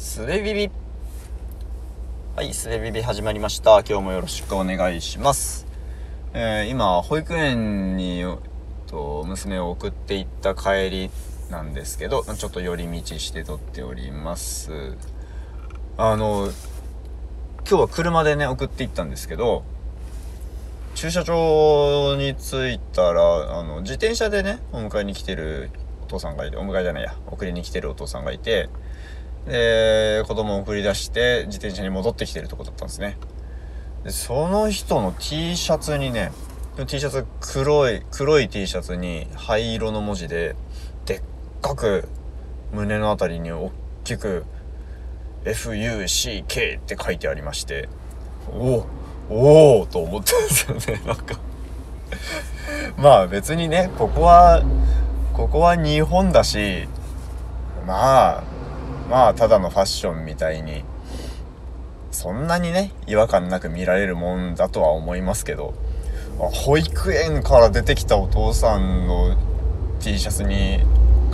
スベビビはいスベビビ始まりました。今日もよろしくお願いします、えー今保育園にと娘を送っていった帰りなんですけどちょっと寄り道して撮っております。あの今日は車でね送っていったんですけど駐車場に着いたらあの自転車でねお迎えに来てるお父さんがいてお迎えじゃないや送りに来てるお父さんがいてで子供を送り出して自転車に戻ってきてるとこだったんですね。でその人の T シャツにね T シャツ黒い黒い T シャツに灰色の文字ででっかく胸のあたりに大きく FUCK って書いてありましておおおおと思ったんですよね なんか。まあ別にねここはここは日本だしまあまあただのファッションみたいにそんなにね違和感なく見られるもんだとは思いますけど保育園から出てきたお父さんの T シャツに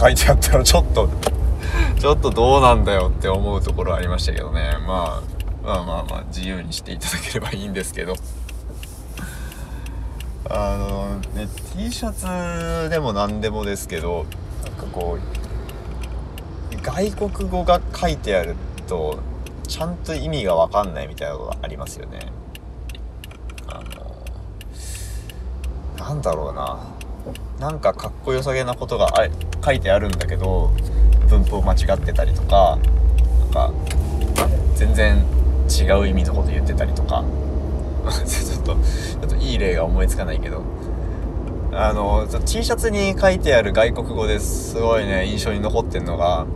書いてあったらちょっとちょっとどうなんだよって思うところありましたけどね、まあ、まあまあまあ自由にしていただければいいんですけど。あのね T シャツでも何でもですけどなんかこう外国語が書いてあるとちゃんと意味が分かんないみたいなのがありますよね。あのなんだろうな。なんかかっこよさげなことがあ書いてあるんだけど文法間違ってたりとかなんか全然違う意味のこと言ってたりとか。ちょっとちょっといい例が思いつかないけど。あの T シャツに書いてある外国語ですごいね印象に残ってんのが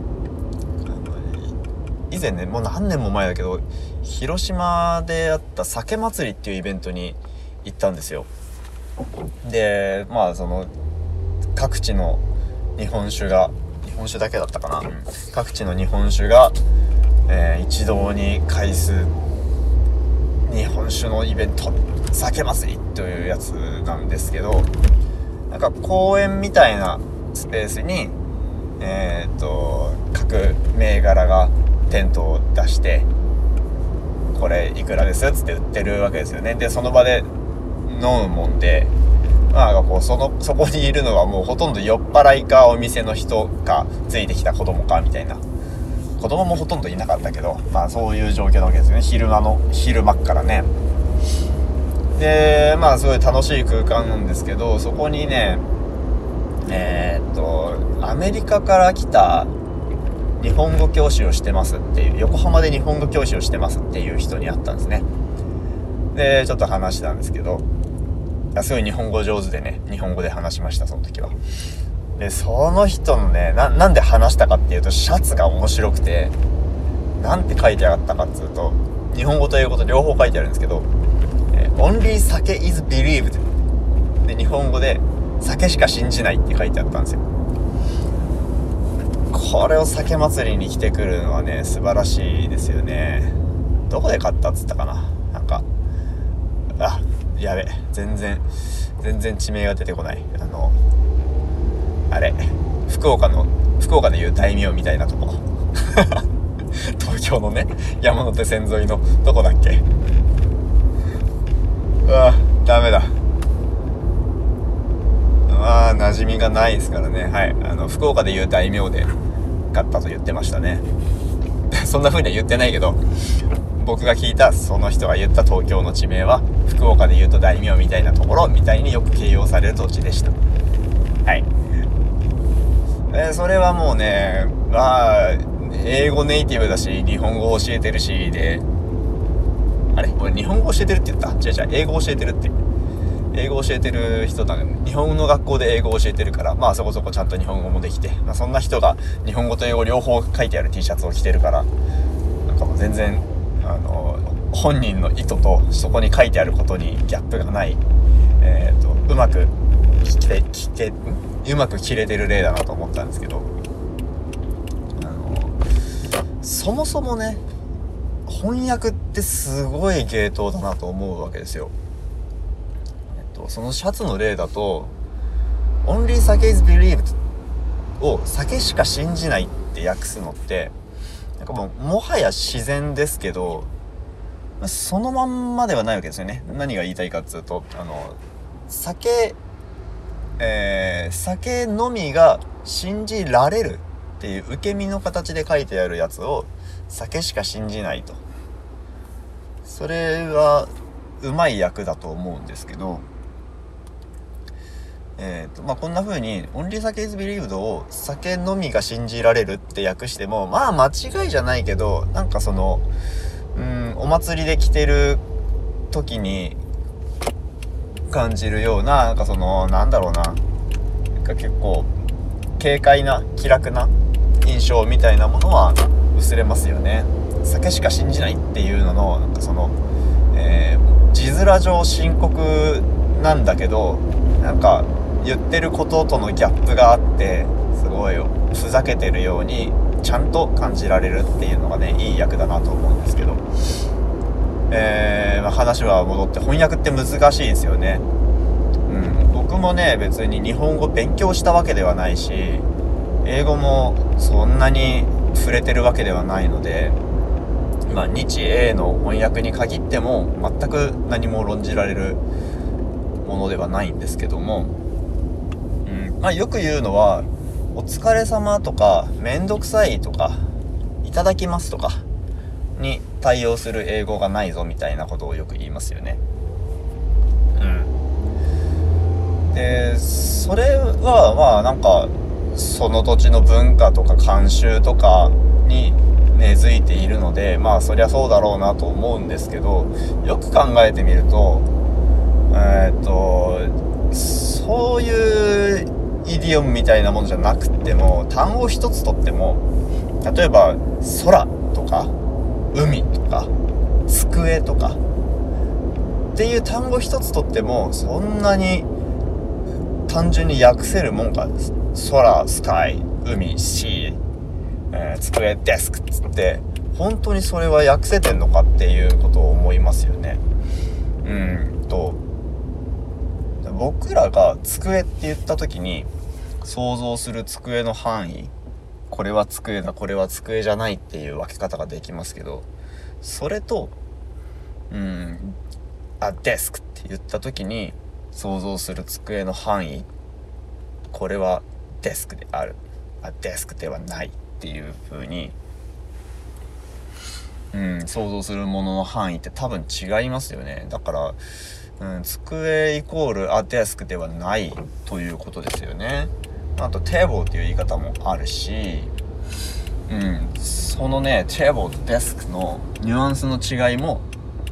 以前ねもう何年も前だけど広島であった酒祭りっていうイベントに行ったんですよ。でまあその各地の日本酒が日本酒だけだったかな、各地の日本酒が、えー一堂に会す日本酒のイベント酒祭りというやつなんですけどなんか公園みたいなスペースにえーっと各銘柄がテントを出してこれいくらですっつって売ってるわけですよね。でその場で飲むもんでまあこうそのそこにいるのはもうほとんど酔っ払いかお店の人かついてきた子供かみたいな。子供もほとんどいなかったけどまあそういう状況なわけですよね。昼間の昼間っからね。でまあすごい楽しい空間なんですけどそこにねえーっとアメリカから来た日本語教師をしてますっていう横浜で日本語教師をしてますっていう人に会ったんですね。でちょっと話したんですけどいやすごい日本語上手でね日本語で話しましたその時は。でその人のねななんで話したかっていうとシャツが面白くてなんて書いてあったかっつうと日本語と英語と両方書いてあるんですけど「えー Only 酒 is believed」で日本語で「酒しか信じない」って書いてあったんですよ。これを酒祭りに来てくるのはね素晴らしいですよね。どこで買ったっつったかな？なんかあやべ全然全然地名が出てこない。あのあれ福岡の福岡でいう大名みたいなとこ。東京のね山手線沿いのどこだっけ？うわダメだ。まあ馴染みがないですからね。はいあの福岡でいう大名で。買ったと言ってましたね。そんな風には言ってないけど僕が聞いたその人が言った東京の地名は福岡で言うと大名みたいなところみたいによく形容される土地でした。はい。えそれはもうねまあ英語ネイティブだし日本語教えてるしであれ？俺日本語教えてるって言った？違う違う英語教えてるって。英語教えてる人だね日本の学校で英語を教えてるからまあそこそこちゃんと日本語もできて、まあ、そんな人が日本語と英語両方書いてある T シャツを着てるからなんかもう全然あの本人の意図とそこに書いてあることにギャップがない、えー、とうまく聞け聞けうまく切れてる例だなと思ったんですけどあのそもそもね翻訳ってすごい芸当だなと思うわけですよ。と、そのシャツの例だと「Only 酒 is believed」を「酒しか信じない」って訳すのってなんかもうもはや自然ですけどそのまんまではないわけですよね。何が言いたいかっつうとあの酒えー、酒飲みが信じられるっていう受け身の形で書いてあるやつを酒しか信じないと。それはうまい役だと思うんですけどえーとまあ、こんな風に「オンリー酒 is believed」を「酒飲みが信じられる」って訳してもまあ間違いじゃないけどなんかそのうんお祭りで着てる時に感じるようななんかそのなんだろうななんか結構軽快な気楽な印象みたいなものは薄れますよね。酒しか信じないっていうののなんかその、えー、字面上深刻なんだけどなんか言ってることとのギャップがあってすごいふざけてるようにちゃんと感じられるっていうのがねいい役だなと思うんですけど、えー、まあ、話は戻って翻訳って難しいですよね、うん、僕もね別に日本語勉強したわけではないし英語もそんなに触れてるわけではないのでまあ、日英の翻訳に限っても全く何も論じられるものではないんですけども。うんまあ、よく言うのは、お疲れ様とか、めんどくさいとか、いただきますとか、に対応する英語がないぞみたいなことをよく言いますよね。うん。で、それはまあなんか、その土地の文化とか慣習とかに根付いているので、まあそりゃそうだろうなと思うんですけど、よく考えてみると、えー、っと、そういうイディオムみたいなものじゃなくても単語一つとっても例えば空とか海とか机とかっていう単語一つとってもそんなに単純に訳せるもんか。空スカイ海シー、え、机デスクっつって本当にそれは訳せてんのかっていうことを思いますよね。うん。僕らが机って言った時に想像する机の範囲これは机だこれは机じゃないっていう分け方ができますけどそれとうんあデスクって言った時に想像する机の範囲これはデスクである。あデスクではないっていう風にうん想像するものの範囲って多分違いますよね。だからうん、机イコールあデスクではないということですよね。あとテーブルっていう言い方もあるし、うん、そのねテーブルとデスクのニュアンスの違いも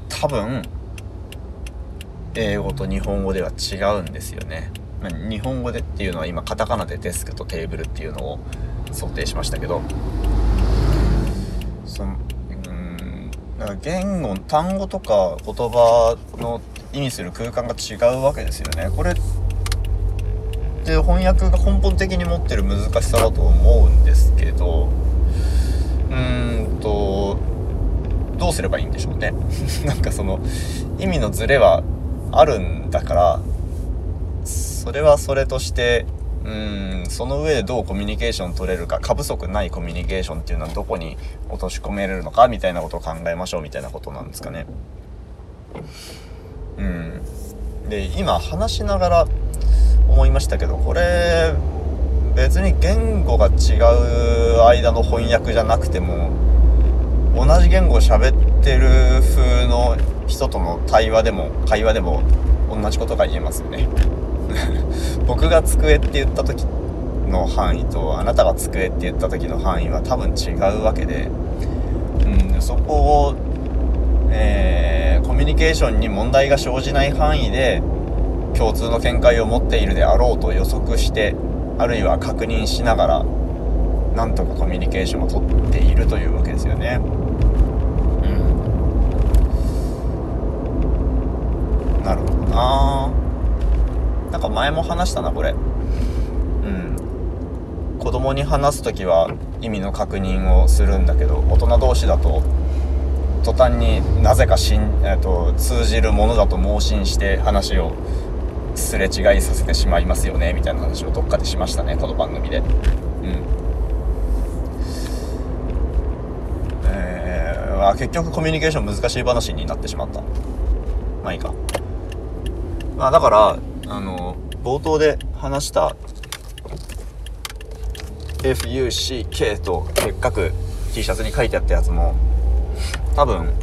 多分英語と日本語では違うんですよね。まあ、日本語でっていうのは今カタカナでデスクとテーブルっていうのを想定しましたけどそのうん言語単語とか言葉の意味する空間が違うわけですよね。これって翻訳が根本的に持ってる難しさだと思うんですけどうーんとどうすればいいんでしょうね なんかその意味のズレはあるんだからそれはそれとしてうんその上でどうコミュニケーション取れるか過不足ないコミュニケーションっていうのはどこに落とし込めれるのかみたいなことを考えましょうみたいなことなんですかね。うん、で今話しながら思いましたけどこれ別に言語が違う間の翻訳じゃなくても同じ言語を喋ってる風の人との対話でも会話でも同じことが言えますよね。僕が机って言った時の範囲とあなたが机って言った時の範囲は多分違うわけで、うん、そこを、えー、コミュニケーションに問題が生じない範囲で共通の見解を持っているであろうと予測してあるいは確認しながらなんとかコミュニケーションをとっているというわけですよね。うん、なるほどななんか前も話したなこれ。うん子供に話す時は意味の確認をするんだけど大人同士だと途端になぜかしん、えーと通じるものだと盲信して話をすれ違いさせてしまいますよねみたいな話をどっかでしましたねこの番組で。うん。あ結局コミュニケーション難しい話になってしまった。まあいいか。まあだからあの冒頭で話した FUCK とでっかく T シャツに書いてあったやつも多分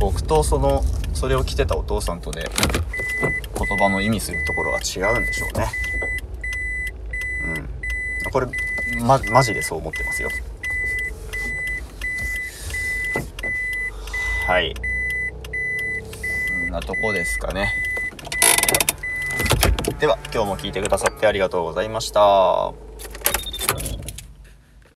僕とそのそれを着てたお父さんとで言葉の意味するところが違うんでしょうね。うん。これまマジでそう思ってますよ。はい。こんなとこですかね。では今日も聞いてくださってありがとうございました。